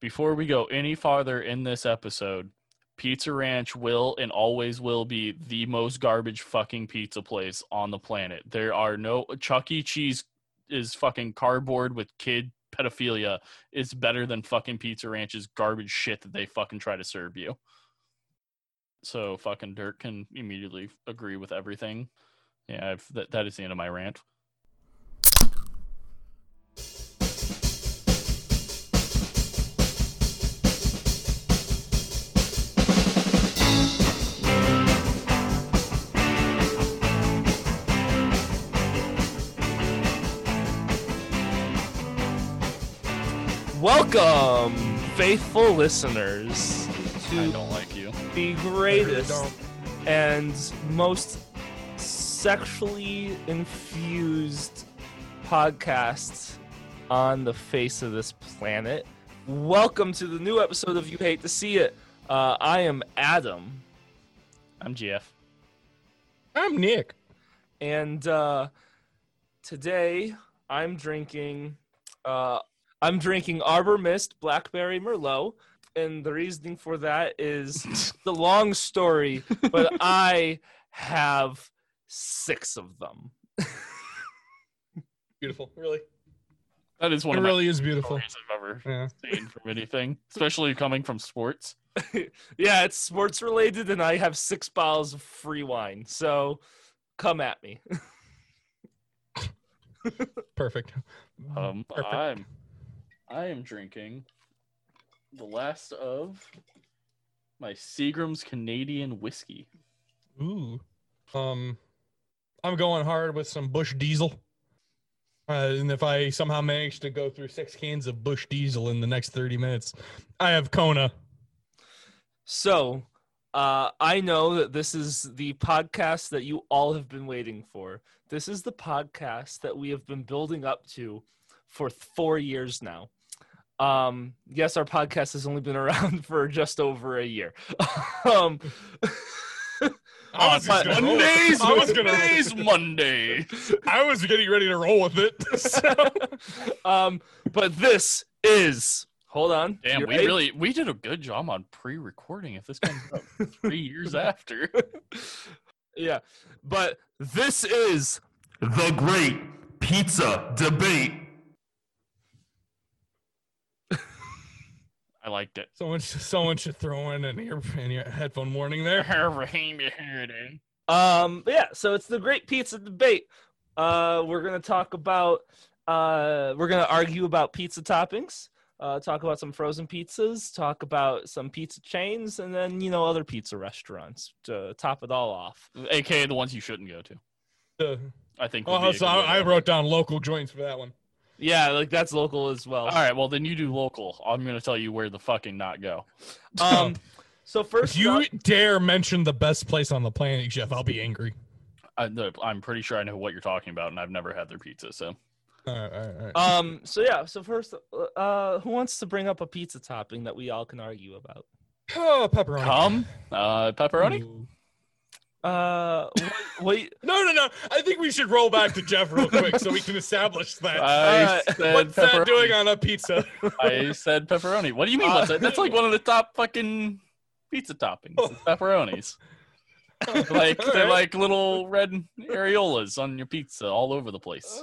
before we go any farther in this episode, Pizza Ranch will and always will be the most garbage fucking pizza place on the planet. There are no Chuck E. Cheese is fucking cardboard with kid pedophilia is better than fucking Pizza Ranch's garbage shit that they fucking try to serve you. So fucking Dirk can immediately agree with everything. Yeah, I've, that that is the end of my rant. Welcome, faithful listeners, I to don't like you. the I really greatest and most sexually infused podcast on the face of this planet. Welcome to the new episode of You Hate to See It. Uh, I am Adam, I'm GF. I'm Nick. and uh, today I'm drinking. Uh, I'm drinking Arbor Mist Blackberry Merlot, and the reasoning for that is the long story, but I have six of them. Beautiful. Really. That is one It of really is beautiful. I've ever Yeah. seen from anything, especially coming from sports. yeah, it's sports related, and I have six bottles of free wine. So come at me. Perfect. Um, Perfect. I'm I am drinking the last of my Seagram's Canadian whiskey. Ooh. Um, I'm going hard with some Bush Diesel. Uh, and if I somehow manage to go through six cans of Bush Diesel in the next 30 minutes, I have Kona. So, uh, I know that this is the podcast that you all have been waiting for. This is the podcast that we have been building up to for four years now. Um, yes, our podcast has only been around for just over a year. um, I was but- Monday's. I was gonna Monday's. Monday. I was getting ready to roll with it. So. um, but this is hold on. Damn, we really we did a good job on pre-recording. If this comes out three years after, yeah, but this is The Great Pizza Debate. I liked it. Someone, should- someone should throw in an ear, an ear headphone warning there. Um, but yeah, so it's the great pizza debate. Uh, we're gonna talk about, uh, we're gonna argue about pizza toppings. Uh, talk about some frozen pizzas. Talk about some pizza chains, and then you know other pizza restaurants to top it all off. AKA the ones you shouldn't go to. Uh, I think. oh, be so good way to I, I wrote down local joints for that one. Yeah, like that's local as well. All right, well then you do local. I'm gonna tell you where the fucking not go. Um, so first, If you up- dare mention the best place on the planet, Jeff, I'll be angry. I, no, I'm pretty sure I know what you're talking about, and I've never had their pizza. So All right, all right, all right. um, so yeah, so first, uh, who wants to bring up a pizza topping that we all can argue about? oh, pepperoni. come, uh, pepperoni. Ooh. Uh, wait, No, no, no. I think we should roll back to Jeff real quick so we can establish that. I Alright. said What's that doing on a pizza? I said pepperoni. What do you mean? What's that? That's like one of the top fucking pizza toppings. is Pepperonis. like they're Alright. like little red areolas on your pizza all over the place,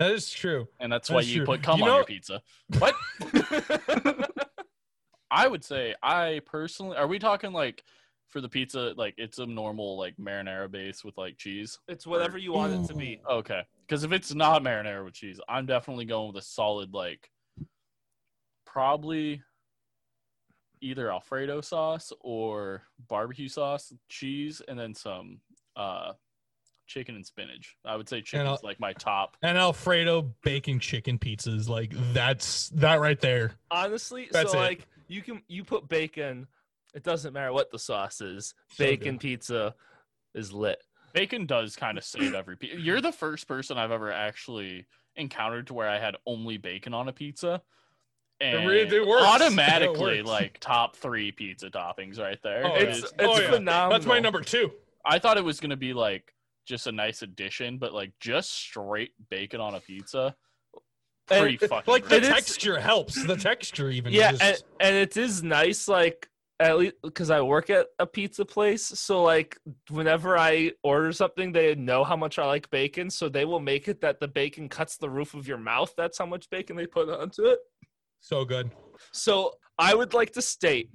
That is true. and that's why That's you true. put cum You on know- your pizza. What? I would say I personally. Are we talking like for the pizza? Like it's a normal like marinara base with like cheese. it's whatever you want it to be. Okay, because if it's not marinara with cheese, I'm definitely going with a solid like probably either Alfredo sauce or barbecue sauce, cheese, and then some uh chicken and spinach. I would say chicken's I'll- like my top. And Alfredo bacon chicken pizzas, like that's that right there. Honestly, That's so it. like you can you put bacon. It doesn't matter what the sauce is. So Bacon good. pizza is lit. Bacon does kind of save every pizza. You're the first person I've ever actually encountered to where I had only bacon on a pizza. And it really- it works. automatically It works. like top three pizza toppings right there. Oh, It It's is- it's Oh, yeah. phenomenal. That's my number two. I thought it was gonna be like just a nice addition, but like just straight bacon on a pizza. pretty And- fucking. like the It gross. is- texture helps. The texture even. yeah, just- and, and it is nice, like at least because I work at a pizza place, so like whenever I order something, they know how much I like bacon, so they will make it that the bacon cuts the roof of your mouth. That's how much bacon they put onto it. so good. So I would like to state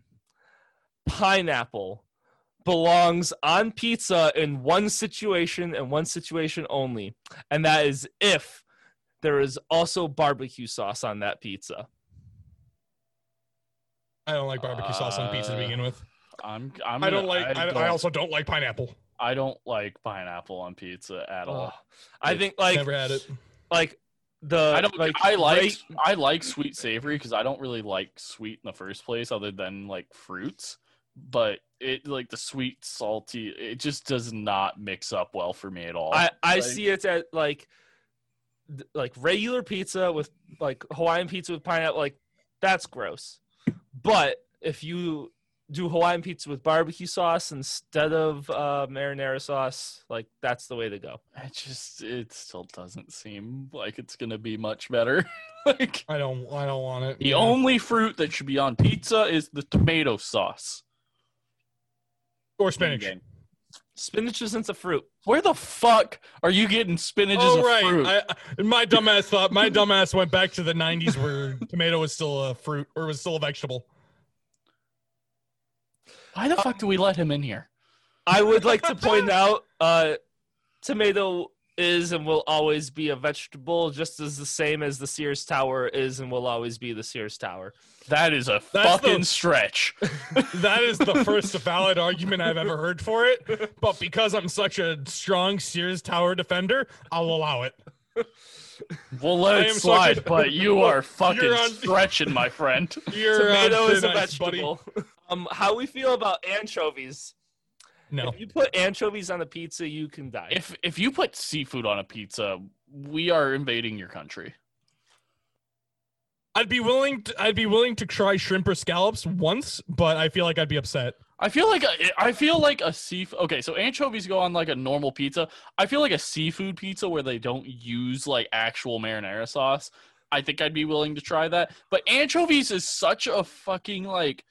pineapple belongs on pizza in one situation and one situation only, and that is if there is also barbecue sauce on that pizza. I don't like barbecue sauce on pizza to Uh, begin with. I'm. I'm I don't gonna- like. I, don't, I also don't like pineapple. I don't like pineapple on pizza at all. Ugh. I think like Never had it. like the I don't. like I like. rate- I like sweet savory because I don't really like sweet in the first place, other than like fruits. But it like the sweet salty. It just does not mix up well for me at all. I I Like- see it at like th- like regular pizza with like Hawaiian pizza with pineapple like that's gross. But if you do Hawaiian pizza with barbecue sauce instead of uh, marinara sauce, like that's the way to go. It just. It still doesn't seem like it's gonna be much better. like I don't. I don't want it. the Yeah. only fruit that should be on pizza is the tomato sauce. or spinach. Spinach isn't a fruit. Where the fuck are you getting spinach as Oh a right. fruit? I, I- my dumbass thought. My dumbass went back to the '90s where tomato was still a fruit or was still a vegetable. Why the fuck do we let him in here? I would like to point out uh tomato is and will always be a vegetable just as the same as the Sears Tower is and will always be the Sears Tower. That is a That's fucking the- stretch. That is the first valid argument I've ever heard for it. But because I'm such a strong Sears Tower defender, I'll allow it. We'll let I it slide, a- but you are fucking on- stretching, my friend. You're Tomato is a thin ice, buddy. vegetable. Um, how we feel about anchovies? No. If you put anchovies on a pizza, you can die. If if you put seafood on a pizza, we are invading your country. I'd be willing. To, I'd be willing to try shrimp or scallops once, but I feel like I'd be upset. I feel like a, I feel like a seafood. Okay, so anchovies go on like a normal pizza. I feel like a seafood pizza where they don't use like actual marinara sauce. I think I'd be willing to try that. But anchovies is such a fucking like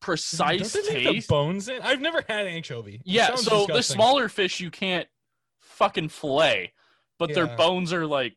precise Does it make the taste. bones in? I've never had anchovy. Yeah, so the smaller fish you can't fucking fillet, but their bones are like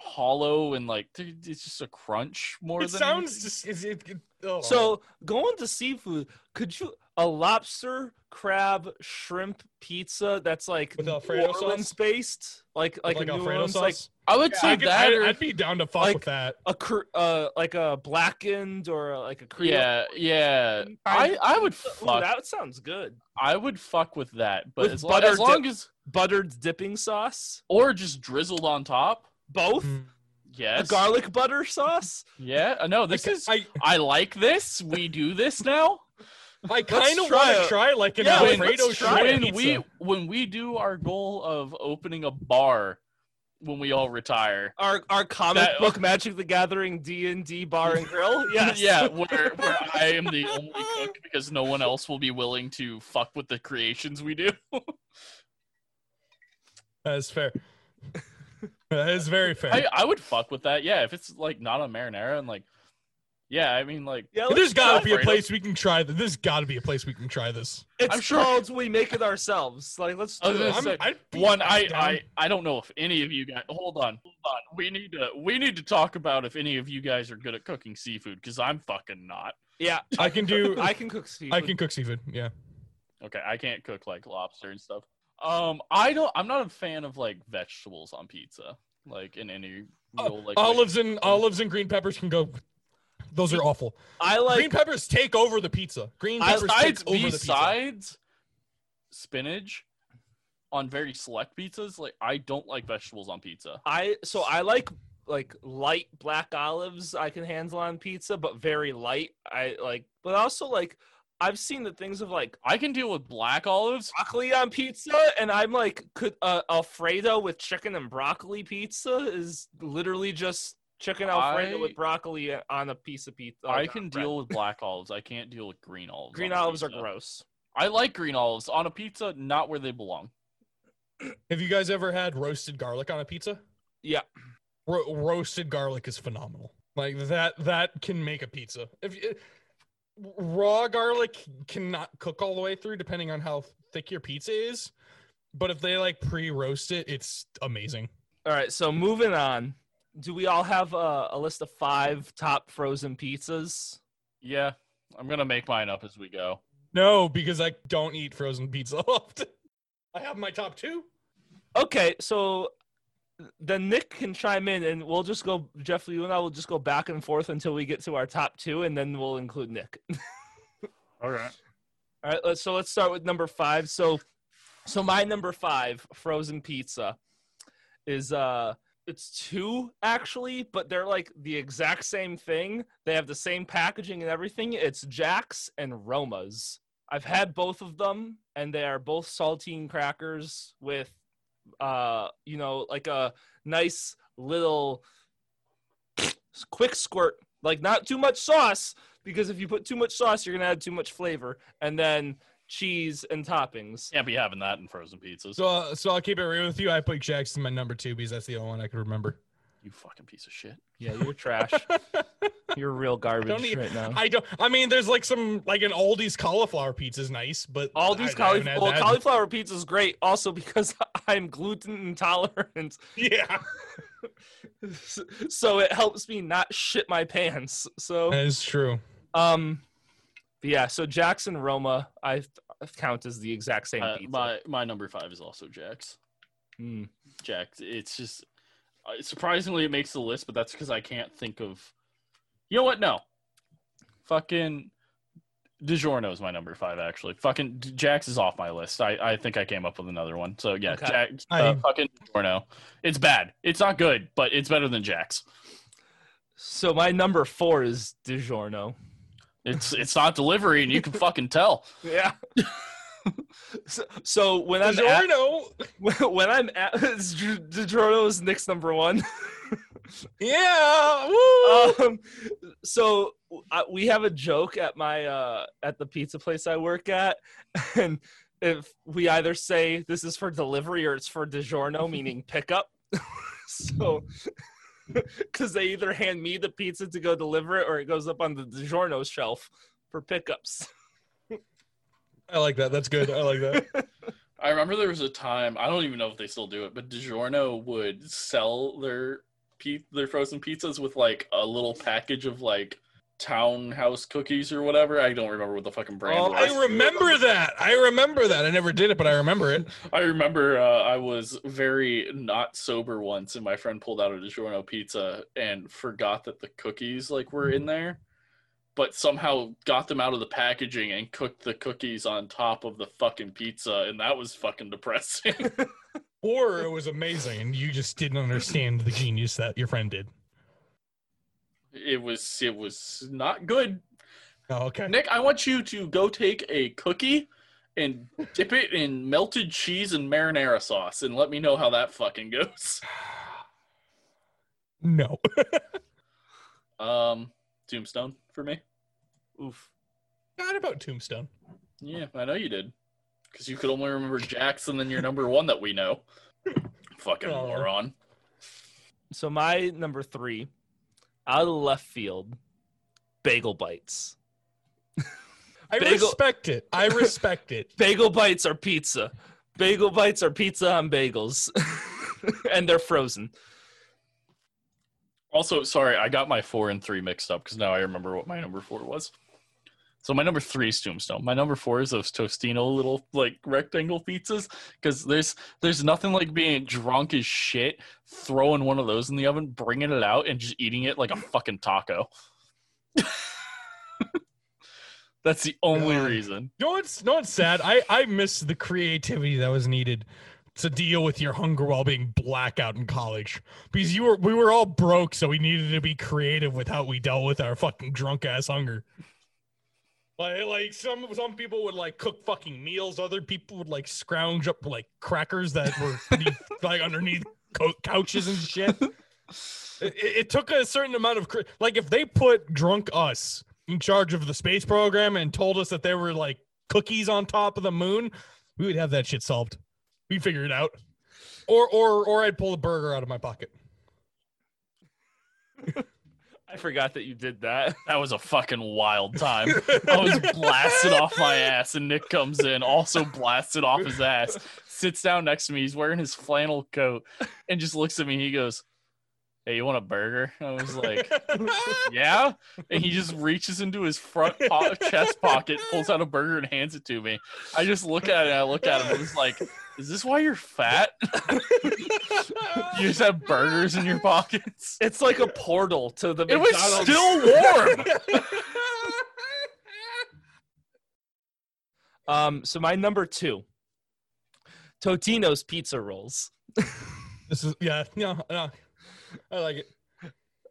hollow and like it's just a crunch more It than sounds just. Is it, it, oh. so going to seafood, could you a lobster, crab, shrimp pizza that's like With New Alfredo Orleans sauce? based, like like, like a New Alfredo Orleans, sauce. like I would Yeah, say I could, that I'd, or I'd be down to fuck like- with that. a cr- uh like a blackened or like a Creole. yeah, yeah. I I would pizza. Ooh, fuck that sounds good. I would fuck with that, but With as, long, butter as long dip- as Buttered dipping sauce, or just drizzled on top. Both. Mm. Yes. A garlic butter sauce. Yeah. uh, No, this is I, I like this. We do this now. I kind of try want it. to try like an Yeah, Alfredo let's try shrimp when pizza. we when we do our goal of opening a bar when we all retire. Our our comic That- book Magic the Gathering D and D bar and grill. Yes. yeah, where where I am the only cook because no one else will be willing to fuck with the creations we do. That is fair. that is very fair. I, I would fuck with that. Yeah, if it's like not on marinara and like, yeah, I mean like Yeah. There's let's got to be a Alfredo. place we can try this. There's got to be a place we can try this. It's I'm sure- called We Make It Ourselves. Like let's I do gonna it. say, I'd be one I, down. I I don't know if any of you guys hold on hold on we need to we need to talk about if any of you guys are good at cooking seafood because I'm fucking not. Yeah. I can do. I can cook seafood. I can cook seafood. Yeah. Okay, I can't cook like lobster and stuff. Um, I don't. I'm not a fan of like vegetables on pizza, like in any real like. olives and olives and green peppers can go. Those are awful. I like green peppers take over the pizza. Green peppers besides take over the pizza. besides spinach on very select pizzas, like I don't like vegetables on pizza. I so I like like light black olives I can handle on pizza, but very light. I like, but also like I've seen the things of like I can deal with black olives. broccoli on pizza, and I'm like, could uh, Alfredo with chicken and broccoli pizza is literally just chicken Alfredo I- with broccoli on a piece of pizza. I can bread. deal with black olives. I can't deal with green olives. Green olives are gross. I like green olives on a pizza, not where they belong. Have you guys ever had roasted garlic on a pizza? Yeah. ro- roasted garlic is phenomenal. Like that that can make a pizza. If you, raw garlic cannot cook all the way through depending on how thick your pizza is, but if they like pre-roast it, it's amazing. All right, so moving on. Do we all have a, a list of five top frozen pizzas? Yeah, I'm gonna make mine up as we go. No, because I don't eat frozen pizza often. I have my top two. Okay, so then Nick can chime in, and we'll just go. Jeff, you and I will just go back and forth until we get to our top two, and then we'll include Nick. All right. All right, let's so let's start with number five. So, so my number five frozen pizza is uh it's two actually, but they're like the exact same thing. They have the same packaging and everything. It's Jack's and Roma's. I've had both of them, and they are both saltine crackers with uh you know like a nice little quick squirt like not too much sauce because if you put too much sauce you're gonna add too much flavor and then cheese and toppings Can't be having that in frozen pizzas. So, uh, so I'll keep it real with you. I put Jackson my number two because that's the only one I could remember. You fucking piece of shit. yeah you're trash you're real garbage Don't eat- right now I don't. I mean, there's like some like an Aldi's cauliflower pizza is nice, but all these I- I cauliflower had well, cauliflower pizza is great also because i'm gluten intolerant Yeah, so it helps me not shit my pants so that is true. Um, yeah. So Jackson Roma, I count as the exact same Uh, pizza. my my number five is also Jack's. Mm. Jack's. It's just surprisingly it makes the list, but that's because I can't think of. You know what? No. Fucking DiGiorno is my number five. Actually, fucking Jack's is off my list. I I think I came up with another one. So yeah, Okay. Jack. I- Uh, fucking DiGiorno. It's bad. It's not good, but it's better than Jack's. So my number four is DiGiorno. It's it's not delivery, and you can fucking tell. Yeah. so, so when I'm at, DiGiorno. when I'm at DiGiorno is Nick's number one. Yeah. Woo. um, so uh, we have a joke at my uh, at the pizza place I work at, and if we either say this is for delivery or it's for DiGiorno, meaning pickup. so, because they either hand me the pizza to go deliver it, or it goes up on the DiGiorno shelf for pickups. I like that. That's good. I like that. I remember there was a time I don't even know if they still do it, but DiGiorno would sell their pe- their frozen pizzas with like a little package of like Toll House cookies or whatever. I don't remember what the fucking brand Oh, was. I remember that. I remember that. I never did it, but I remember it. I remember uh, I was very not sober once, and my friend pulled out a DiGiorno pizza and forgot that the cookies like were in there, but somehow got them out of the packaging and cooked the cookies on top of the fucking pizza, and that was fucking depressing. Or it was amazing, and you just didn't understand the genius that your friend did. it was it was not good. Oh, okay. Nick, I want you to go take a cookie and dip it in melted cheese and marinara sauce, and let me know how that fucking goes. No. Um, Tombstone for me. Oof. Not about Tombstone. Yeah, I know you did. Because you could only remember Jackson than your number one that we know. Fucking Oh. moron. So my number three, out of left field, bagel bites. I Bagel- respect it. I respect it. Bagel bites are pizza. Bagel bites are pizza on bagels, and they're frozen. Also, sorry, I got my four and three mixed up because now I remember what my number four was. So my number three is Tombstone. My number four is those Tostino little like rectangle pizzas because there's there's nothing like being drunk as shit, throwing one of those in the oven, bringing it out, and just eating it like a fucking taco. That's the only reason. You know what's, you know what's sad? I, I miss the creativity that was needed to deal with your hunger while being blackout in college. Because you were we were all broke, so we needed to be creative with how we dealt with our fucking drunk ass hunger. Like, like some some people would like cook fucking meals. Other people would like scrounge up like crackers that were beneath, like underneath co- couches and shit. It, it took a certain amount of like if they put drunk us in charge of the space program and told us that there were like cookies on top of the moon, we would have that shit solved. We'd figure it out. Or or or I'd pull the burger out of my pocket. I forgot that you did that. That was a fucking wild time. I was blasted off my ass, and Nick comes in, also blasted off his ass, sits down next to me. He's wearing his flannel coat and just looks at me. He goes, Hey, you want a burger? I was like, Yeah. And he just reaches into his front po- chest pocket, pulls out a burger, and hands it to me. I just look at it, and I look at him, and was like, Is this why you're fat? you just have burgers in your pockets? It's like a portal to the It was still warm. Um, so my number two, Totino's pizza rolls. This is yeah, yeah, yeah. I like it.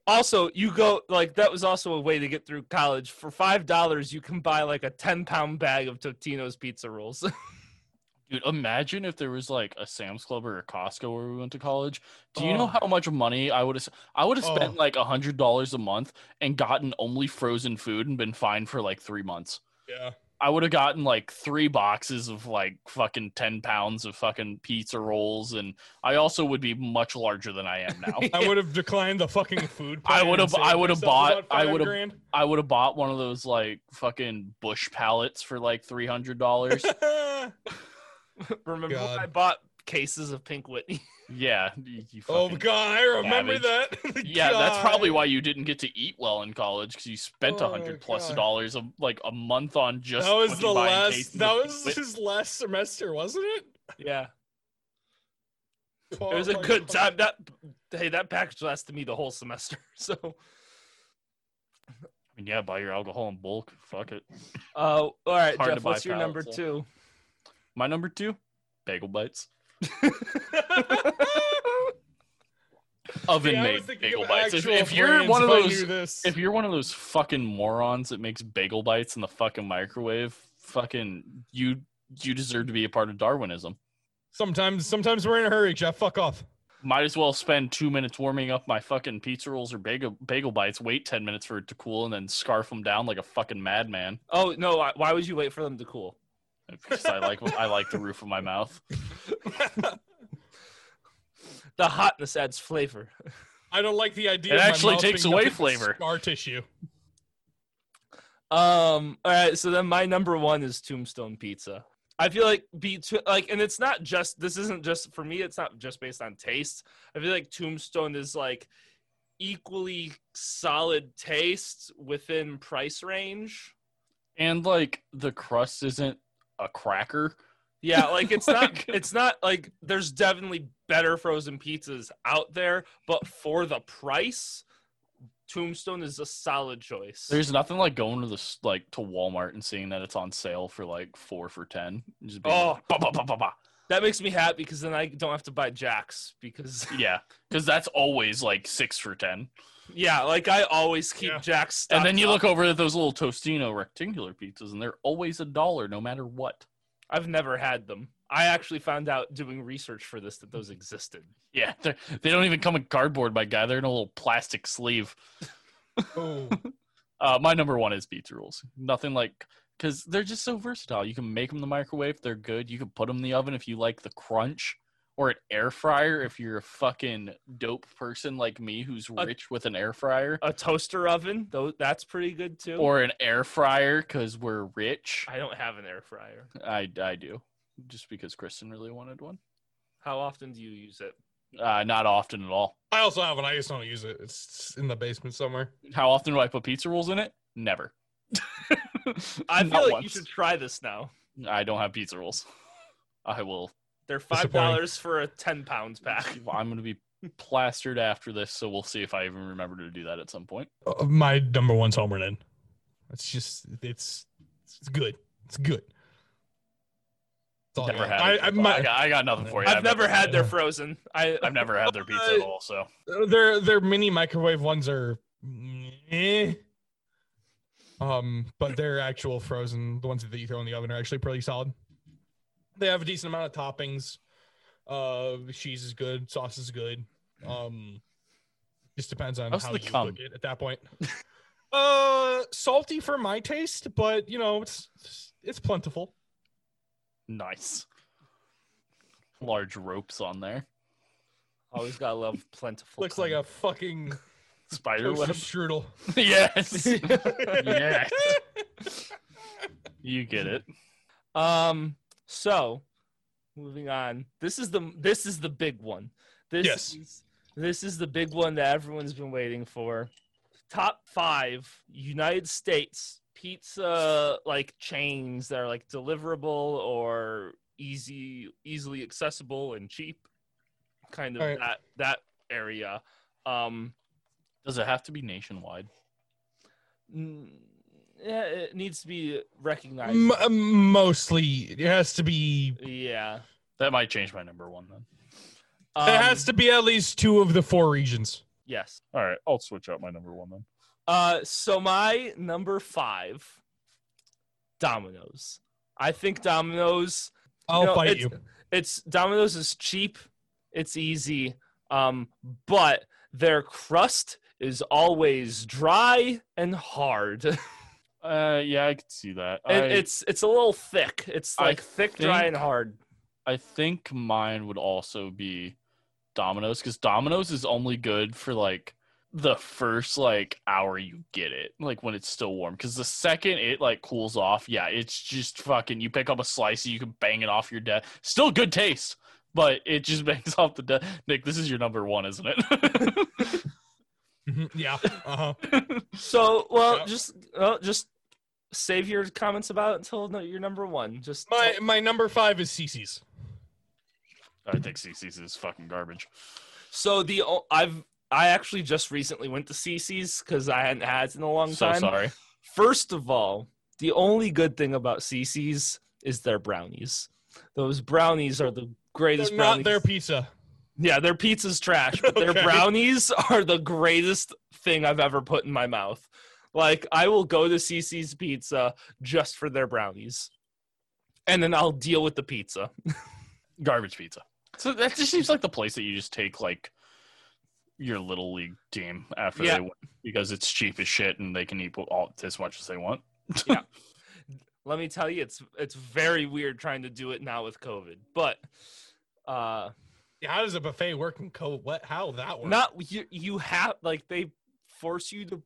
Also, you go like that was also a way to get through college. For five dollars, you can buy like a ten pound bag of Totino's pizza rolls. Dude, imagine if there was like a Sam's Club or a Costco where we went to college. Do you know Oh. how much money I would have? I would have oh. spent Oh. like a hundred dollars a month and gotten only frozen food and been fine for like three months. Yeah. I would have gotten like three boxes of like fucking ten pounds of fucking pizza rolls, and I also would be much larger than I am now. I would have declined the fucking food. I would've- I would've bought- I would've- I would have bought one of those like fucking bush pallets for like three hundred dollars. Remember when I bought cases of Pink Whitney? Yeah. You, you oh god, I remember savage. that. Yeah, that's probably why you didn't get to eat well in college because you spent a Oh, hundred plus God. dollars of like a month on just that was the last. That was Pink his last semester, wasn't it? yeah, it Oh was a good God. time. That hey, that package lasted me the whole semester. So, I mean, yeah, buy your alcohol in bulk. Fuck it. uh, all right, hard Jeff, what's your number so. two? My number two, bagel bites, oven See, I was made bagel bites. If, if you're one of those, if you're one of those fucking morons that makes bagel bites in the fucking microwave, fucking you, you deserve to be a part of Darwinism. sometimes, sometimes we're in a hurry, Jeff. Fuck off. Might as well spend two minutes warming up my fucking pizza rolls or bagel bagel bites. Wait ten minutes for it to cool, and then scarf them down like a fucking madman. Oh no! why- Why would you wait for them to cool? Because I like I like the roof of my mouth. The hotness adds flavor. I don't like the idea. It of my actually mouth takes being away flavor. Scar tissue. Um. All right. So then my number one is Tombstone Pizza. I feel like be like, and it's not just this isn't just for me. It's not just based on taste. I feel like Tombstone is like equally solid taste within price range. And like the crust isn't a cracker. Yeah, like it's not it's not like there's definitely better frozen pizzas out there, but for the price, Tombstone is a solid choice. There's nothing like going to the like to Walmart and seeing that it's on sale for like four for ten. Just being Oh. like, "Bah, bah, bah, bah, bah." that makes me happy because then I don't have to buy Jacks because yeah, because that's always like six for ten. Yeah, like I always keep Yeah. Jacks. And then you stocked look over at those little Tostino rectangular pizzas, and they're always a dollar no matter what. I've never had them. I actually found out doing research for this that those existed. Yeah, they're- they don't even come in cardboard, my guy. They're in a little plastic sleeve. Oh, Uh, my number one is pizza rolls. Nothing like because they're just so versatile. You can make them in the microwave; they're good. You can put them in the oven if you like the crunch, or an air fryer if you're a fucking dope person like me who's A- rich with an air fryer, A toaster oven, though, that's pretty good too. or an air fryer because we're rich. I don't have an air fryer. I I do, just because Kristen really wanted one. How often do you use it? Uh, not often at all. I also have one. I just don't use it. It's in the basement somewhere. How often do I put pizza rolls in it? Never. I feel Not like you should try this now. I don't have pizza rolls. I will. They're five dollars for a ten pounds pack. I'm going to be plastered after this, so we'll see if I even remember to do that at some point. Uh, my number one's Home Run Inn. It's just it's it's good. It's good. That's all I Never got. had. I, I, my- I, got, I got nothing for you. I've never had their frozen. I I've never had their pizza at all. So their their mini microwave ones are eh. um but their actual frozen the ones that you throw in the oven are actually pretty solid they have a decent amount of toppings uh cheese is good sauce is good um just depends on How's how you cum? cook it at that point uh salty for my taste but you know it's it's plentiful nice. Large ropes on there. always gotta love plentiful. looks like a fucking Spider Toaster web. strudel. yes. yes. You get it. Um. So, moving on. This is the this is the big one. This Yes. is this is the big one that everyone's been waiting for. Top five United States pizza like chains that are like deliverable or easy easily accessible and cheap. Kind of Alright. that that area. Um. Does it have to be nationwide? mm, Yeah, it needs to be recognized. M- mostly, it has to be. yeah. That might change my number one then. Um, it has to be at least two of the four regions. Yes. All right, I'll switch out my number one then. Uh, so my number five, Domino's. I think Domino's. I'll know, fight it's- you. It's Domino's is cheap. It's easy. Um, but their crust is always dry and it, Uh, yeah, I could see that. I, it's it's a little thick. It's I like thick, dry, and hard. I think mine would also be Domino's because Domino's is only good for like the first like hour you get it, like when it's still warm. Because the second it like cools off, yeah, it's just fucking. You pick up a slice, and you can bang it off your desk. Still good taste, but it just bangs off the desk. Nick, this is your number one, isn't it? Mhm, Yeah. Uh huh. So well, Yeah. just uh, just save your comments about it until no- your number one. Just My my number five is Cicis. I think Cicis is fucking garbage. So the I've I actually just recently went to Cicis because I hadn't had it in a long time. So time. sorry. First of all, the only good thing about Cicis is their brownies. Those brownies are the greatest They're brownies. not their pizza. Yeah, their pizza's trash, but their Okay. brownies are the greatest thing I've ever put in my mouth. Like I will go to Cicis Pizza just for their brownies, and then I'll deal with the pizza. garbage pizza. So that just seems like the place that you just take like your little league team after Yeah. they win because it's cheap as shit and they can eat all as much as they want. Yeah. Let me tell you, it's it's very weird trying to do it now with COVID, but uh How does a buffet work in co? What? How that works? not you you have like they force you to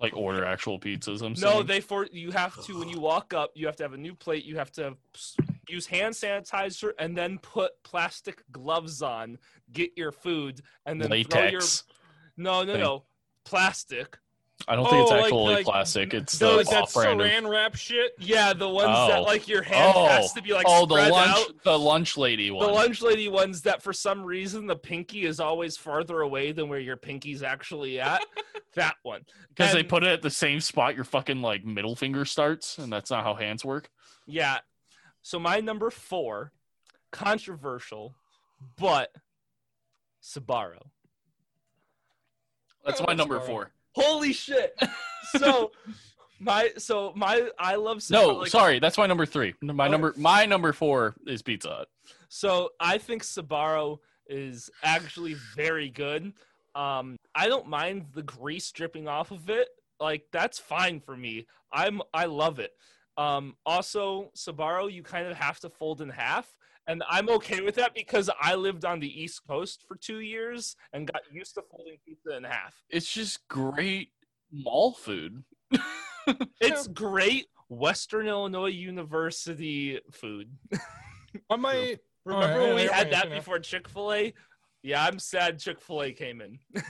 Like order actual pizzas. I'm no saying. they for you have to when you walk up you have to have a new plate you have to use hand sanitizer and then put plastic gloves on get your food and then throw your latex. no no thing. no plastic I don't think it's Oh, like- actually like plastic. It's So the like that of- saran wrap shit. yeah the ones that Oh. like your hand Oh, has to be like oh, the lunch, out the lunch lady one. The lunch lady ones that for some reason the pinky is always farther away than where your pinky's actually at. that one. because they put it at the same spot your fucking like middle finger starts, and that's not how hands work. Yeah. So my number four, controversial, but Sbarro. That's Oh, my number four. Holy shit. So my so my I love. No, sorry, that's my number three. My number, my number four is Pizza Hut. So I think Sbarro is actually very good. Um, I don't mind the grease dripping off of it. Like that's fine for me. I'm I love it. Um, also, Sbarro, you kind of have to fold in half, and I'm okay with that because I lived on the East Coast for two years and got used to folding pizza in half. It's just great mall food. It's great Western Illinois University food. I might. Remember Alright, when yeah, we yeah, had yeah, that yeah. before Chick Fil A? Yeah, I'm sad Chick Fil A came in.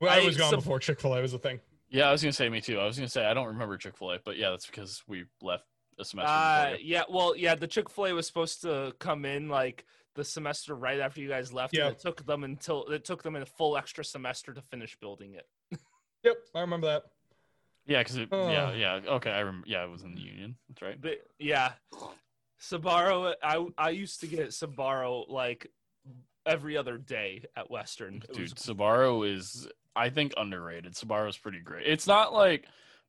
Well, I I- was gone so- before Chick Fil A was a thing. Yeah, I was gonna say me too. I was gonna say I don't remember Chick Fil A, but yeah, that's because we left a semester. Uh, before yeah, well, yeah, the Chick Fil A was supposed to come in like the semester right after you guys left. Yeah. And it took them until it took them a full extra semester to finish building it. Yep, I remember that. yeah, because yeah, Oh. yeah, okay, I remember. Yeah, it was in the Union. That's right. But yeah, Sbarro. I I used to get Sbarro like every other day at Western. It Dude, was Sbarro is I think underrated. Sbarro's pretty great. It's not like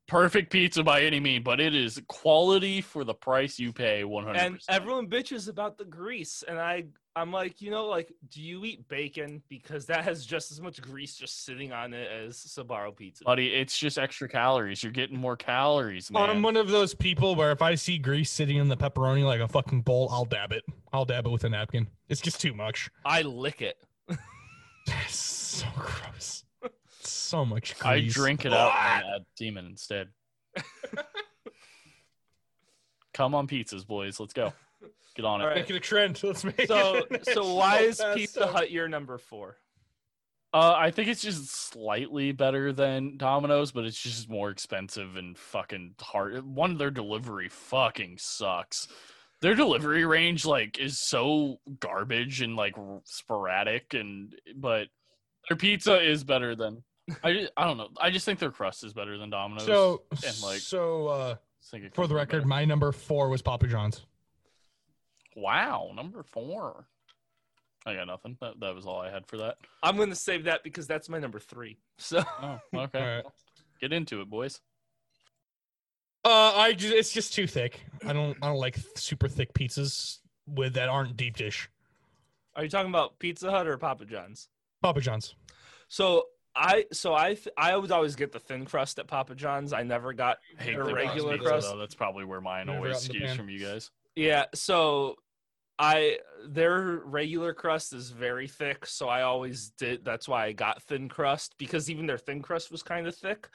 perfect pizza by any mean, but it is quality for the price you pay. One hundred. and everyone bitches about the grease and i i'm like you know like do you eat bacon because that has just as much grease just sitting on it as sbarro pizza buddy, it's just extra calories. You're getting more calories, man. I'm one of those people where if I see grease sitting in the pepperoni like a fucking bowl, I'll dab it. I'll dab it with a napkin. It's just too much. i lick it That's so gross. So much. I drink it out and add semen instead. Come on pizzas, boys. Let's go. Get on it. All right. Make it a trend. Let's make So it. so why is Pizza so- Hut your number four? Uh, I think it's just slightly better than Domino's, but it's just more expensive and fucking hard. One, their delivery fucking sucks. Their delivery range like is so garbage and like sporadic, and but their pizza is better than. I just, I don't know. I just think their crust is better than Domino's. So, and, like, so uh, I think it for the record, better. my number four was Papa John's. wow, number four. I got nothing. That, that was all I had for that. I'm gonna save that because that's my number three. So Oh, okay. All right. Get into it, boys. Uh, I just it's just too thick. I don't I don't like super thick pizzas with that aren't deep dish. are you talking about Pizza Hut or Papa John's? Papa John's. So I so I th- I would always get the thin crust at Papa John's. I never got I hate the regular pizza, crust. though. That's probably where mine Never always out in the skews from you guys. Yeah, so I their regular crust is very thick, so I always did that's why I got thin crust because even their thin crust was kind of thick.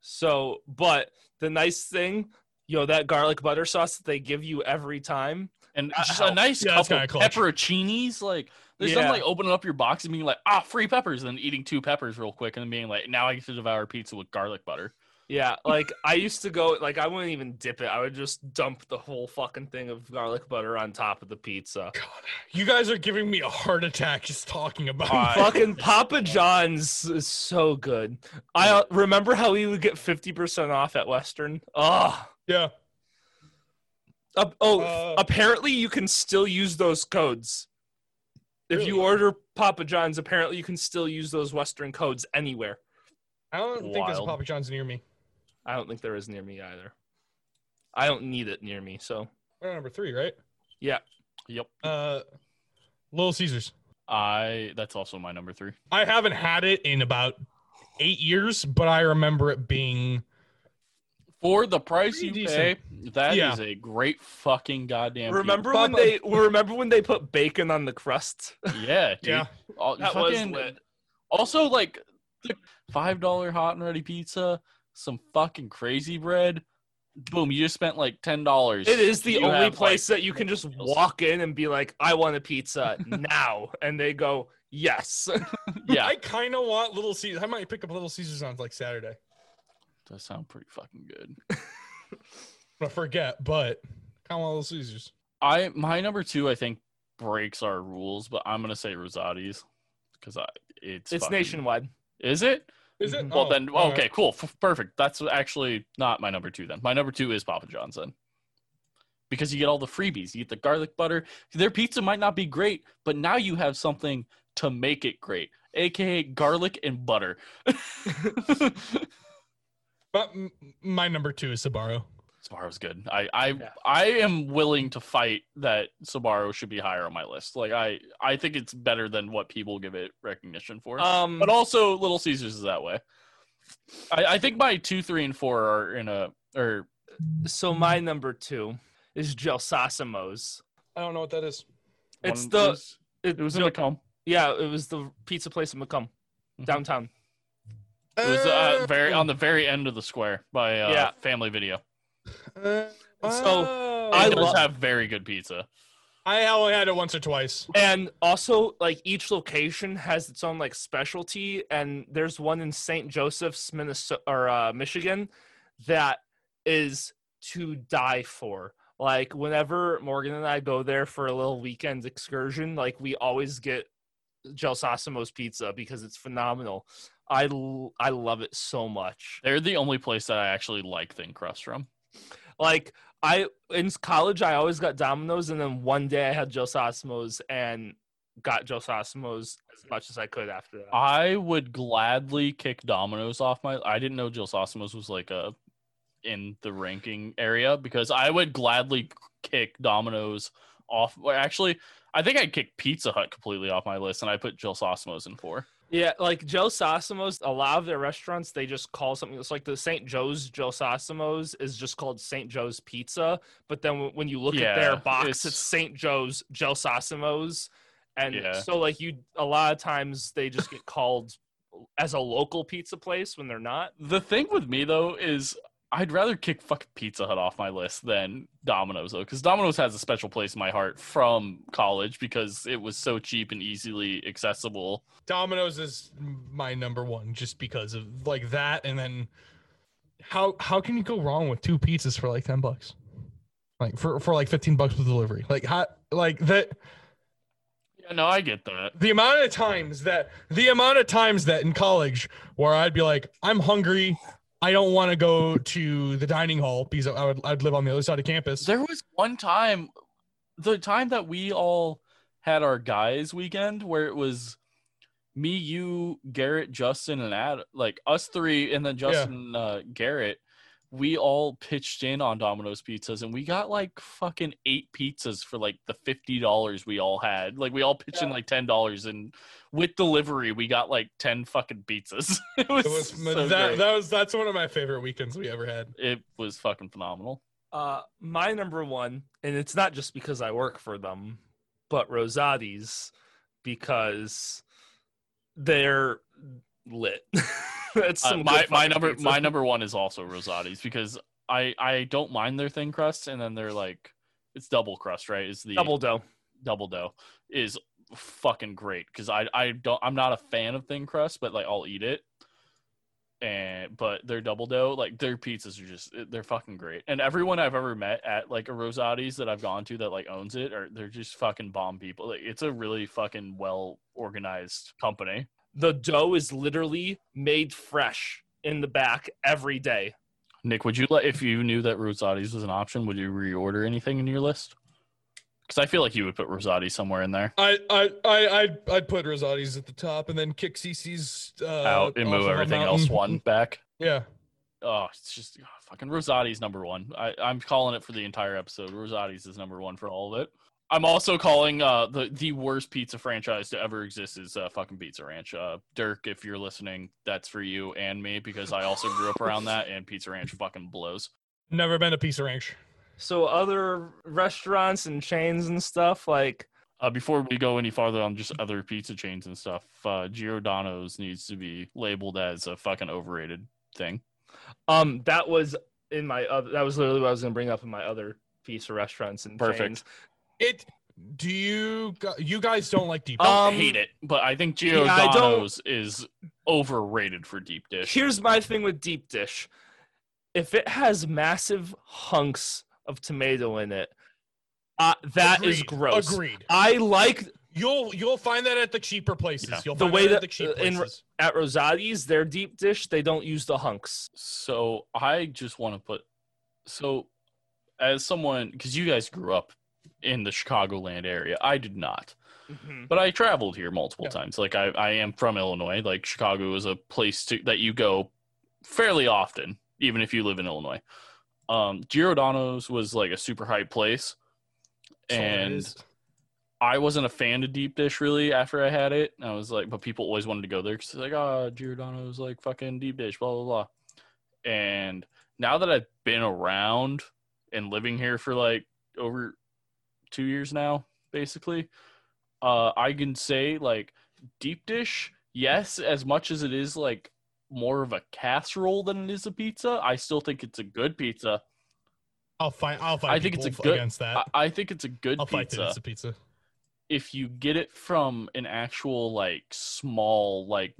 So, but the nice thing, you know, that garlic butter sauce that they give you every time. And That just a nice Yeah, that's couple kinda pepperoncinis. Like there's Yeah. nothing like opening up your box and being like, ah, free peppers, and then eating two peppers real quick, and then being like, now I get to devour pizza with garlic butter. Yeah, like I used to go like I wouldn't even dip it. I would just dump the whole fucking thing of garlic butter on top of the pizza. God, you guys are giving me a heart attack just talking about. I- Fucking Papa John's is so good. I uh, remember how we would get 50% off at Western. Oh, yeah. Uh, oh, Uh, apparently you can still use those codes. If you order Papa John's, apparently you can still use those Western codes anywhere. I don't think there's a Papa John's near me. I don't think there is near me either. I don't need it near me, so We're number three, right? yeah. Yep. Uh, Little Caesars. I that's also my number three. I haven't had it in about eight years, but I remember it being For the price you Pretty pay, that is Yeah. a great fucking goddamn. Remember Papa- when they remember when they put bacon on the crust? pizza. Yeah, dude. yeah. All- That was fucking- lit. Also, like the five dollar hot and ready pizza, some fucking crazy bread. Boom! You just spent like ten dollars. It is the You only have, place like, that you can just walk in and be like, "I want a pizza now," and they go, "Yes." yeah, I kind of want Little Caesars. I might pick up Little Caesars on like Saturday. Does sound pretty fucking good. I forget, but kind of want Little Caesars. I my number two, I think, breaks our rules, but I'm gonna say Rosati's because I it's it's fucking- nationwide. Is it? Is it? Well Oh, then, all okay, right. cool, f- perfect. That's actually not my number two then. My number two is Papa John's then, because you get all the freebies. You get the garlic butter. Their pizza might not be great, but now you have something to make it great, aka garlic and butter. But my number two is Sbarro. Sbarro's good. I I Yeah. I am willing to fight that Sbarro should be higher on my list. Like I I think it's better than what people give it recognition for. Um, but also Little Caesars is that way. I, I think my two, three, and four are in a or so my number two is Gel Sasimo's. I don't know what that is. It's one the was- it, it was in Macomb. yeah, it was the pizza place in Macomb Mhm. downtown. It was uh, very on the very end of the square by uh, Yeah. Family Video. Uh, So. I It does lo- have very good pizza. I only had it once or twice. And also, like each location has its own like specialty, and there's one in St. Joseph's, Minnesota or uh, Michigan, that is to die for. Like whenever Morgan and I go there for a little weekend excursion, like we always get Gel Sasimo's pizza because it's phenomenal. I I love it so much. They're the only place that I actually like thin crust from. Like I in college, I always got Domino's, and then one day I had Joe Sasimo's and got Joe Sasimo's as much as I could after that. I would gladly kick Domino's off my. I didn't know Jill Sosamos was like a in the ranking area because I would gladly kick Domino's off. Actually, I think I'd kick Pizza Hut completely off my list, and I put Jill Sosamos in four. Yeah, like Joe Sasimo's, a lot of their restaurants they just call something. It's like the St. Joe's Joe Sasimo's is just called St. Joe's Pizza, but then when- you look at their box, it's- it's, St. Joe's Joe Sasimo's, and Yeah. so like you, a lot of times they just get called as a local pizza place when they're not. The thing with me though is I'd rather kick fucking Pizza Hut off my list than Domino's though, because Domino's has a special place in my heart from college because it was so cheap and easily accessible. Domino's is my number one just because of like that, and then how how can you go wrong with two pizzas for like ten bucks? Like for for like fifteen bucks with delivery. Like how like that Yeah, no, I get that. the amount of times that the amount of times that in college where I'd be like, I'm hungry, I don't want to go to the dining hall because I would I'd live on the other side of campus. There was one time, the time that we all had our guys weekend where it was me, you, Garrett, Justin, and Ad, like us three, and then Justin, and, uh, Garrett. We all pitched in on Domino's pizzas, and we got like fucking eight pizzas for like the fifty dollars we all had. Like we all pitched in like ten dollars, and with delivery, we got like ten fucking pizzas. it was, It was so that great. that was that's one of my favorite weekends we ever had. it was fucking phenomenal. Uh, my number one, and it's not just because I work for them, but Rosati's because they're lit. That's Uh, my my number pizza. my number one is also Rosati's because I I don't mind their thin crust and then they're like it's double crust right is the double dough. double dough is fucking great because I I don't I'm not a fan of thin crust but like I'll eat it and but their double dough like their pizzas are just they're fucking great and everyone I've ever met at like a Rosati's that I've gone to that like owns it or they're just fucking bomb people like it's a really fucking well organized company The dough is literally made fresh in the back every day. Nick, would you let if you knew that Rosati's was an option, would you reorder anything in your list? Because I feel like you would put Rosati somewhere in there. I I I I'd, I'd put Rosati's at the top and then kick Cicis uh, Out and move everything else one back. Yeah, Oh, it's just oh, fucking Rosati's number one. I, I'm calling it for the entire episode. Rosati's is number one for all of it. I'm also calling uh the the worst pizza franchise to ever exist is uh, fucking Pizza Ranch. Uh, Dirk, if you're listening, that's for you and me because I also grew up around that and Pizza Ranch fucking blows. never been a Pizza Ranch. So other restaurants and chains and stuff like Uh, before we go any farther on just other pizza chains and stuff, uh, Giordano's needs to be labeled as a fucking overrated thing. um that was in my other that was literally what I was gonna bring up in my other pizza restaurants and Perfect. Chains. It. Do you you guys don't like deep? Dish. I Um, hate it, but I think yeah, I Giordano's is overrated for deep dish. Here's my thing with deep dish. If it has massive hunks of tomato in it, uh, that is Agreed, gross. Agreed. I like You'll you'll find that at the cheaper places. Yeah. You'll The find way that, at that- the cheap uh, in- at Rosati's, their deep dish, they don't use the hunks. So I just want to put so as someone because you guys grew up in the Chicagoland area, I did not. but I traveled here multiple Yeah. times. Like I, I am from Illinois. Like Chicago is a place to, that you go fairly often, even if you live in Illinois. Um, Giordano's was like a super hype place, So and. I wasn't a fan of deep dish really after I had it. I was like, but people always wanted to go there because like, ah, Giordano's like fucking deep dish, blah blah blah. And now that I've been around and living here for like over two years now, basically, uh, I can say like deep dish, yes, as much as it is like more of a casserole than it is a pizza, I still think it's a good pizza. I'll fight. I'll fight. I think it's a good- against that. I, I think it's a good I'll fight pizza it's a pizza. if you get it from an actual like small like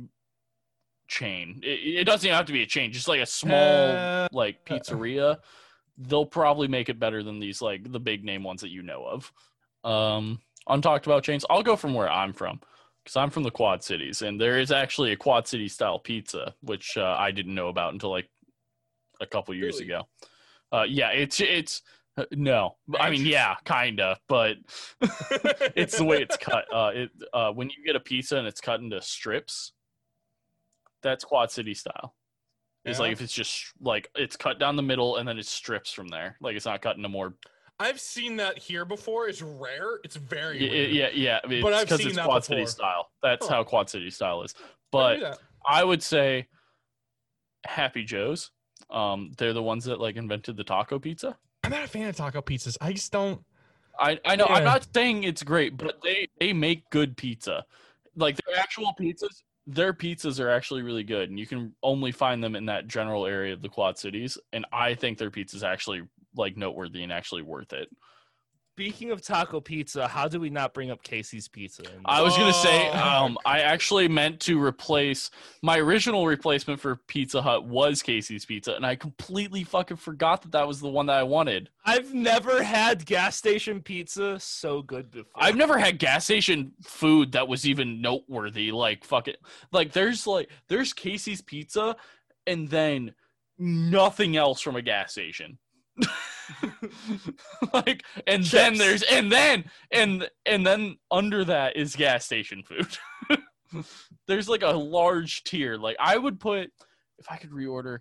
chain. It, it doesn't even have to be a chain, just like a small Uh, like pizzeria. They'll probably make it better than these like the big name ones that you know of. Um, untalked about chains. I'll go from where I'm from because I'm from the Quad Cities, and there is actually a Quad City style pizza, which uh, I didn't know about until like a couple years Really? ago. Uh, yeah, it's it's uh, no, I mean yeah, kinda, but it's the way it's cut. Uh, it uh, when you get a pizza and it's cut into strips, that's Quad City style. It's Yeah? like if it's just like it's cut down the middle and then it strips from there. Like it's not cut into more. I've seen that here before. It's rare. It's very Yeah, rare. yeah, yeah. I mean, But it's I've seen it's that Quad City style. That's Huh. how Quad City style is. But. I would say Happy Joe's. Um, they're the ones that like invented the taco pizza. I'm not a fan of taco pizzas. I just don't. I, I know I'm not saying it's great, but they they make good pizza. Like their actual pizzas, their pizzas are actually really good, and you can only find them in that general area of the Quad Cities. And I think their pizza is actually like noteworthy and actually worth it. Speaking of taco pizza, how do we not bring up Casey's Pizza? I was gonna say, Oh. um, I actually meant to replace my original replacement for Pizza Hut was Casey's Pizza, and I completely fucking forgot that that was the one that I wanted. I've never had gas station pizza so good before. I've never had gas station food that was even noteworthy. Like fuck it, like there's like there's Casey's Pizza, and then nothing else from a gas station. like and then there's and then and and then under that is gas station food. there's like a large tier. Like I would put if I could reorder,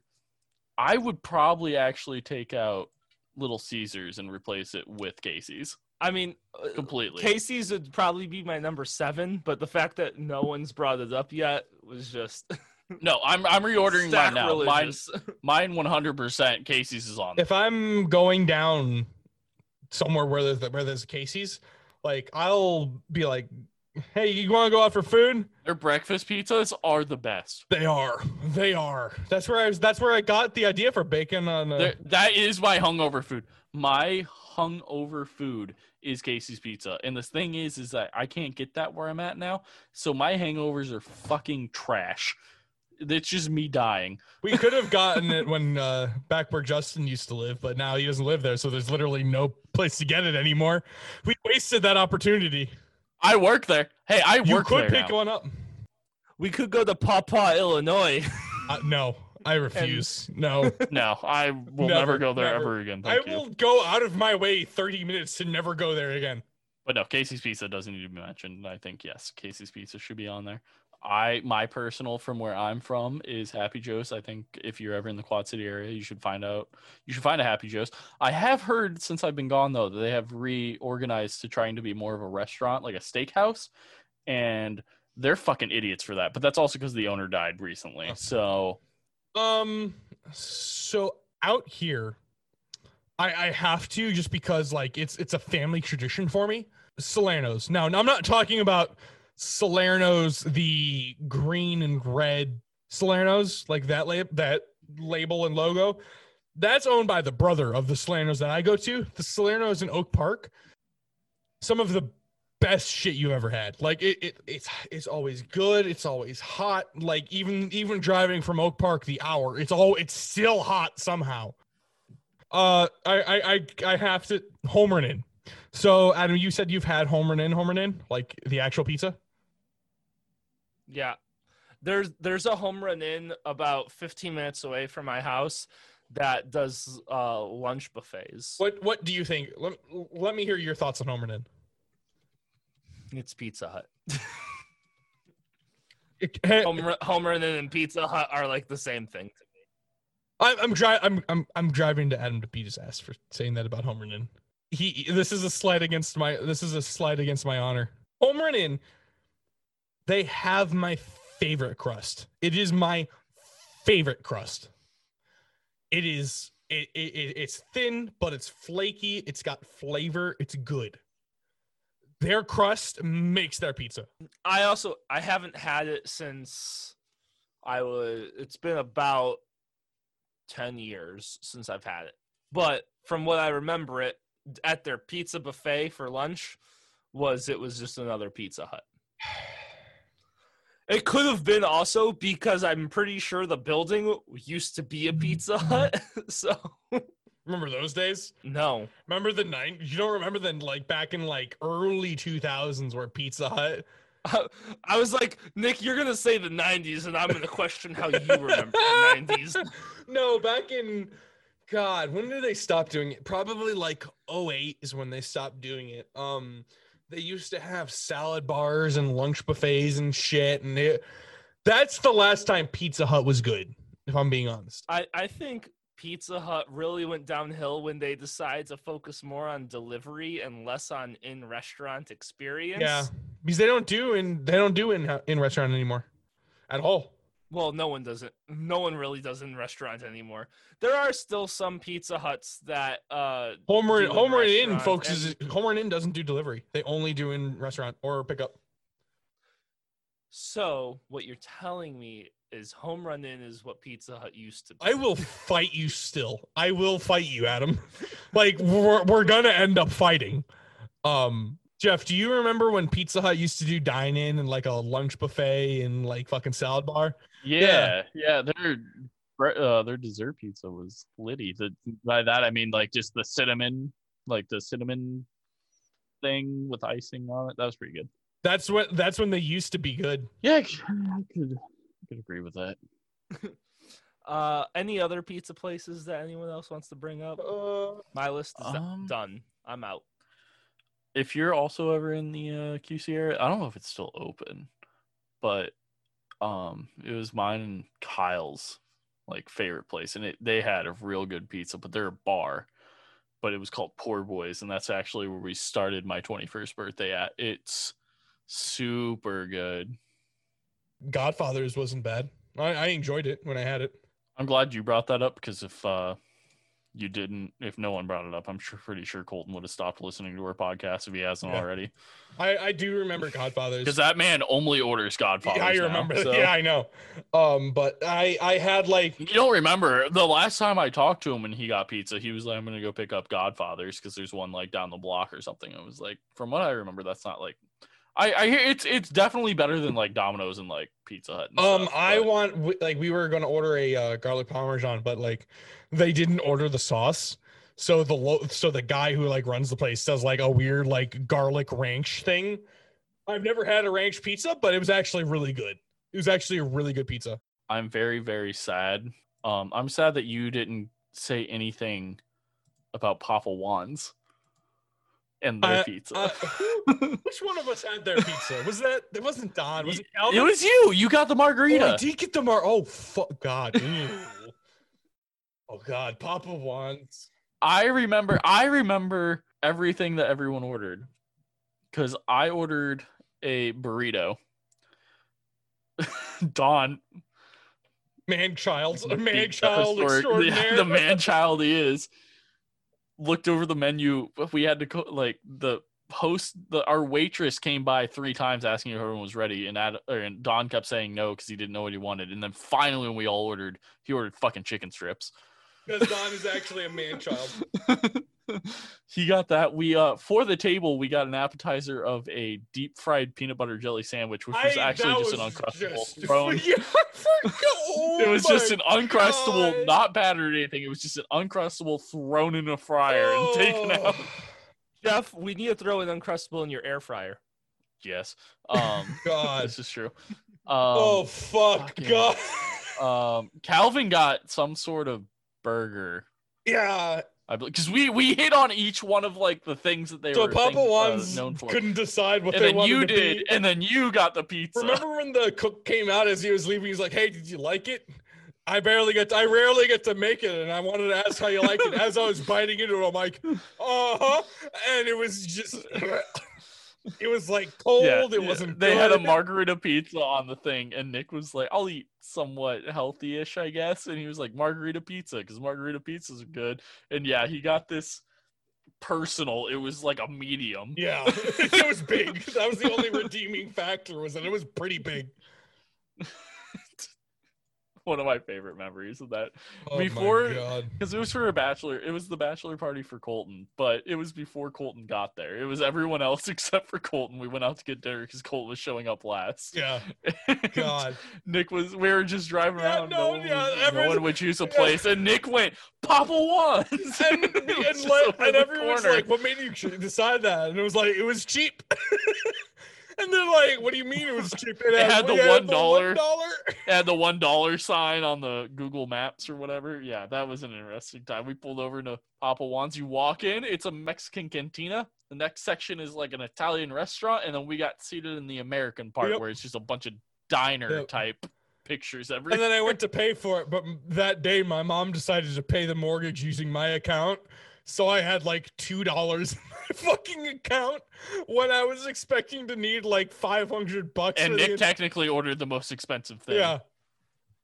I would probably actually take out Little Caesars and replace it with Casey's I mean, uh, completely. Casey's would probably be my number seven, but the fact that no one's brought it up yet was just No, I'm I'm reordering mine now. Mine mine 100% Casey's is on. if I'm going down somewhere where there's where there's Casey's, like I'll be like, "Hey, you want to go out for food?" Their breakfast pizzas are the best. They are. They are. That's where I was. That's where I got the idea for bacon on. Uh, They're- That is my hungover food. My hungover food is Casey's Pizza. And the thing is is that I can't get that where I'm at now. So my hangovers are fucking trash. It's just me dying. we could have gotten it when uh, back where Justin used to live, but now he doesn't live there, so there's literally no place to get it anymore. We wasted that opportunity. I work there. Hey, I work You work could there pick now. one up. we could go to Pawpaw, Illinois. Uh, no, I refuse. no, No, I will Never, never, go there never. ever again. I you. will go out of my way 30 minutes to never go there again. But no, Casey's Pizza doesn't need to be mentioned. I think yes, Casey's Pizza should be on there. I my personal from where I'm from is Happy Joe's. I think if you're ever in the Quad City area, you should find out. You should find a Happy Joe's. I have heard since I've been gone though that they have reorganized to trying to be more of a restaurant, like a steakhouse, and they're fucking idiots for that. But that's also because the owner died recently. Oh. So Um, so out here, I I have to just because like it's it's a family tradition for me. Salerno's. Now, I'm not talking about Salerno's, the green and red Salerno's, like that lab that label and logo. That's owned by the brother of the Salerno's that I go to. The Salerno's in Oak Park. Some of the best shit you've ever had. Like it, it it's it's always good. It's always hot. Like even even driving from Oak Park the hour, it's all it's still hot somehow. Uh, I I I, I have to Home Run Inn. So Adam, you said you've had Home Run Inn, in, like the actual pizza. Yeah. There's there's a Home Run Inn about 15 minutes away from my house that does uh lunch buffets. What what do you think? Let, let me hear your thoughts on Home Run Inn. It's Pizza Hut. Hey, home, run- Home Run Inn and Pizza Hut are like the same thing to me. I'm I'm, dri- I'm I'm I'm driving to Adam to beat his ass for saying that about Home Run Inn. He this is a slight against my this is a slight against my honor. Home Run Inn. They have my favorite crust. It is my favorite crust. It is it, it, it it's thin but it's flaky. It's got flavor. It's good. Their crust makes their pizza. I also I haven't had it since I was it's been about 10 years since I've had it. But from what I remember it at their pizza buffet for lunch was it was just another Pizza Hut. It could have been also because I'm pretty sure the building used to be a Pizza Hut. so Remember those days? no. Remember the nine? You don't remember then like back in like early 2000s where Pizza Hut I, I was like, Nick, you're gonna say the '90s, and I'm gonna question how you remember the '90s. no, back in God, when did they stop doing it? Probably like 08 is when they stopped doing it. Um, they used to have salad bars and lunch buffets and shit, and it, that's the last time Pizza Hut was good. If I'm being honest, I, I think Pizza Hut really went downhill when they decided to focus more on delivery and less on in-restaurant experience. yeah, because they don't do in they don't do in in restaurant anymore, at all. Well, no one doesn't No one really does in restaurants anymore. There are still some Pizza Huts that uh Homer in Home Run Inn restaurant focuses Home Run Inn doesn't do delivery. They only do in restaurant or pickup. So what you're telling me is Home Run Inn is what Pizza Hut used to be. I will fight you still. I will fight you, Adam. like we're we're gonna end up fighting. Um, Jeff, do you remember when Pizza Hut used to do dine in and like a lunch buffet and like fucking salad bar? Yeah, yeah. Their uh, their dessert pizza was litty. The, by that I mean like just the cinnamon, like the cinnamon thing with icing on it. That was pretty good. That's what that's when they used to be good. Yeah, I c- I could, I could agree with that. Uh, any other pizza places that anyone else wants to bring up? Uh, My list is Um, done. I'm out. If you're also ever in the uh, QC area, I don't know if it's still open, but um, it was mine and Kyle's like favorite place, and it they had a real good pizza, but they're a bar, but it was called Poor Boys, and that's actually where we started my 21st birthday at. It's super good. Godfather's wasn't bad. I, I enjoyed it when I had it. I'm glad you brought that up because if uh, you didn't, if no one brought it up, I'm sure pretty sure Colton would have stopped listening to our podcast if he hasn't Yeah. already. I, I do remember Godfather's. Because that man only orders Godfather. Yeah, I remember. that. So. Yeah, I know. Um, but I I had like You don't remember the last time I talked to him when he got pizza, he was like, I'm gonna go pick up Godfathers because there's one like down the block or something. I was like, from what I remember, that's not like I, I hear it's it's definitely better than like Domino's and like Pizza Hut. Um stuff, I but- want like we were gonna order a uh, garlic parmesan, but like they didn't order the sauce. So the lo- so the guy who like runs the place does like a weird like garlic ranch thing. I've never had a ranch pizza, but it was actually really good. It was actually a really good pizza. I'm very very sad. Um, I'm sad that you didn't say anything about Papa Juan's and their Uh, pizza. Uh, which one of us had their pizza? Was that it wasn't Don? Was it Calvin? it was you. You got the Oh, margarita. I did get the mar. Oh fuck, God. Ew. oh God, Papa Juan's. I remember I remember everything that everyone ordered cuz I ordered a burrito. Don Man child, man child extraordinaire. the man child he is looked over the menu we had to co- like the host the our waitress came by three times asking if everyone was ready and Ad, or, and Don kept saying no cuz he didn't know what he wanted and then finally when we all ordered he ordered fucking chicken strips Because Don is actually a man child. he got that. We uh for the table we got an appetizer of a deep fried peanut butter jelly sandwich, which was I- actually that just an uncrustable just- thrown. Yeah, Oh it was just an uncrustable, God. not battered or anything. It was just an uncrustable thrown in a fryer and taken out. Oh, Jeff, we need to throw an uncrustable in your air fryer. Yes. Um God. this is true. Um oh fuck, fucking- God. um Calvin got some sort of burger. yeah. I because we we hit on each one of like the things that they So were Papa things, uh, known for. couldn't decide what and they then wanted you to did, be. and then you got the pizza. Remember when the cook came out as he was leaving? He's like, "Hey, did you like it?" I barely get, I rarely get to make it, and I wanted to ask how you liked it. As I was biting into it, I'm like, "Uh huh," and it was just, it was like cold. Yeah, it wasn't. They had a margarita pizza on the thing, and Nick was like, "I'll eat somewhat healthy-ish, I guess." And he was like, "Margarita pizza," because margarita pizzas are good. And yeah, he got this personal. It was like a medium. Yeah, it was big. That was the only redeeming factor was that it was pretty big. One of my favorite memories of that. Oh Before- Because it was for a bachelor. It was the bachelor party for Colton, but it was before Colton got there. It was everyone else except for Colton. We went out to get dinner because Colton was showing up last. Yeah, God. Nick was. We were just driving Yeah, around. no, No, one, yeah, was- no everyone- one would choose a yeah. place, and Nick went Papa Juan's. And, was and, over and the everyone's like, "What made you decide that?" And it was like, "It was cheap." And they're like, "What do you mean it was cheap?" It, had the $1. $1. had the one dollar sign on the Google Maps or whatever. Yeah, that was an interesting time. We pulled over to Papa Juan's. You walk in, it's a Mexican cantina. The next section is like an Italian restaurant, and then we got seated in the American part Yep. where it's just a bunch of diner Yep. type pictures everywhere. And then I went to pay for it, but that day my mom decided to pay the mortgage using my account. So I had like two dollars in my fucking account when I was expecting to need like five hundred bucks. And Nick technically ordered the most expensive thing. Yeah.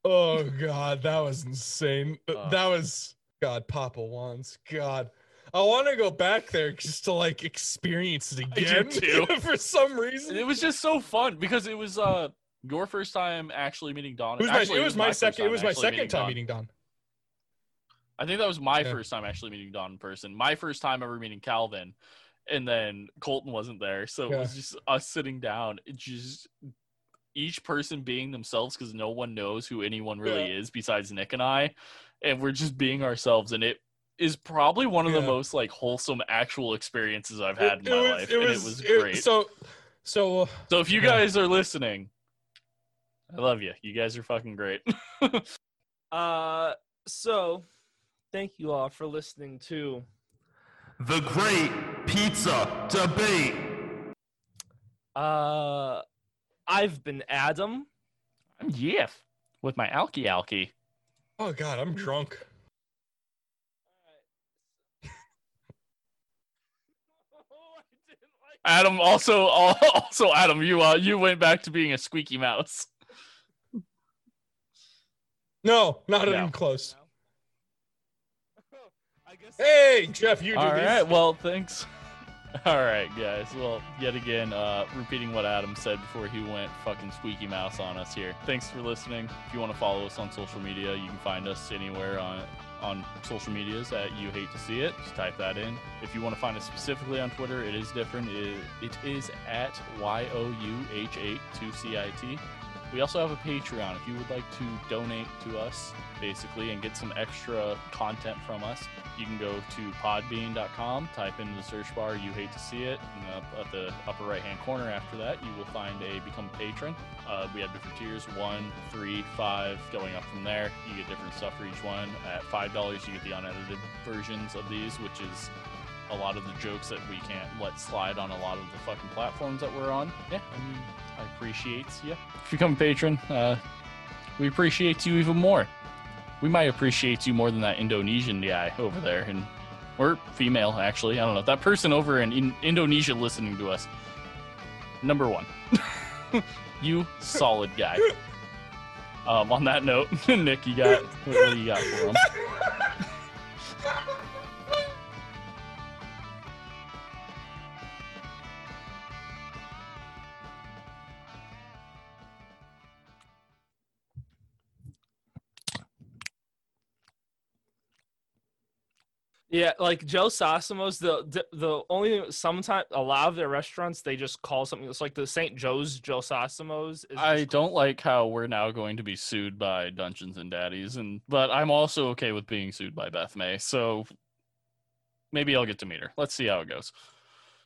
Oh god, that was insane. Uh, that was God, Papa Juan's. God. I want to go back there just to like experience it again too. for some reason. It was just so fun because it was uh Your first time actually meeting Don. It was my, it was my second. It time was my second time meeting Don. I think that was my Yeah. first time actually meeting Don in person. My first time ever meeting Calvin, and then Colton wasn't there, so it was just us sitting down, it just each person being themselves because no one knows who anyone really is besides Nick and I, and we're just being ourselves, and it is probably one of the most like wholesome actual experiences I've had in my it was- life, it and was- it was it- great. So, so uh, so if you yeah. guys are listening, I love you. You guys are fucking great. Uh, so thank you all for listening to The Great Pizza Debate. uh I've been Adam. I'm Yif with my alky alky. oh god, I'm drunk. Adam also also Adam, you uh you went back to being a squeaky mouse. No, not No. even close. Hey, Jeff, you do All right, well, thanks. All right, guys. Well, yet again, uh, repeating what Adam said before he went fucking squeaky mouse on us here. Thanks for listening. If you want to follow us on social media, you can find us anywhere on on social medias at You Hate to See It. Just type that in. If you want to find us specifically on Twitter, it is different. It, it is at Y O U H 8 2 C I T. We also have a Patreon. If you would like to donate to us, basically, and get some extra content from us, you can go to podbean.com, type into the search bar, you hate to see it, and up at the upper right hand corner after that, you will find a become a patron. Uh, we have different tiers one, three, five, going up from there. You get different stuff for each one. At $5, you get the unedited versions of these, which is a lot of the jokes that we can't let slide on a lot of the fucking platforms that we're on. Yeah, I mean, I appreciate you. If you become a patron, uh, we appreciate you even more. We might appreciate you more than that Indonesian guy over there, and or female actually. I don't know that person over in, in Indonesia listening to us. Number one, you solid guy. Um, on that note, Nick, you got what, what do you got for him? Yeah, like Joe Sosimo's the the, the only sometimes a lot of their restaurants they just call something It's like the St. Joe's Joe Sosimo's. Is I don't like how we're now going to be sued by Dungeons and Daddies, and but I'm also okay with being sued by Beth May. So maybe I'll get to meet her. Let's see how it goes.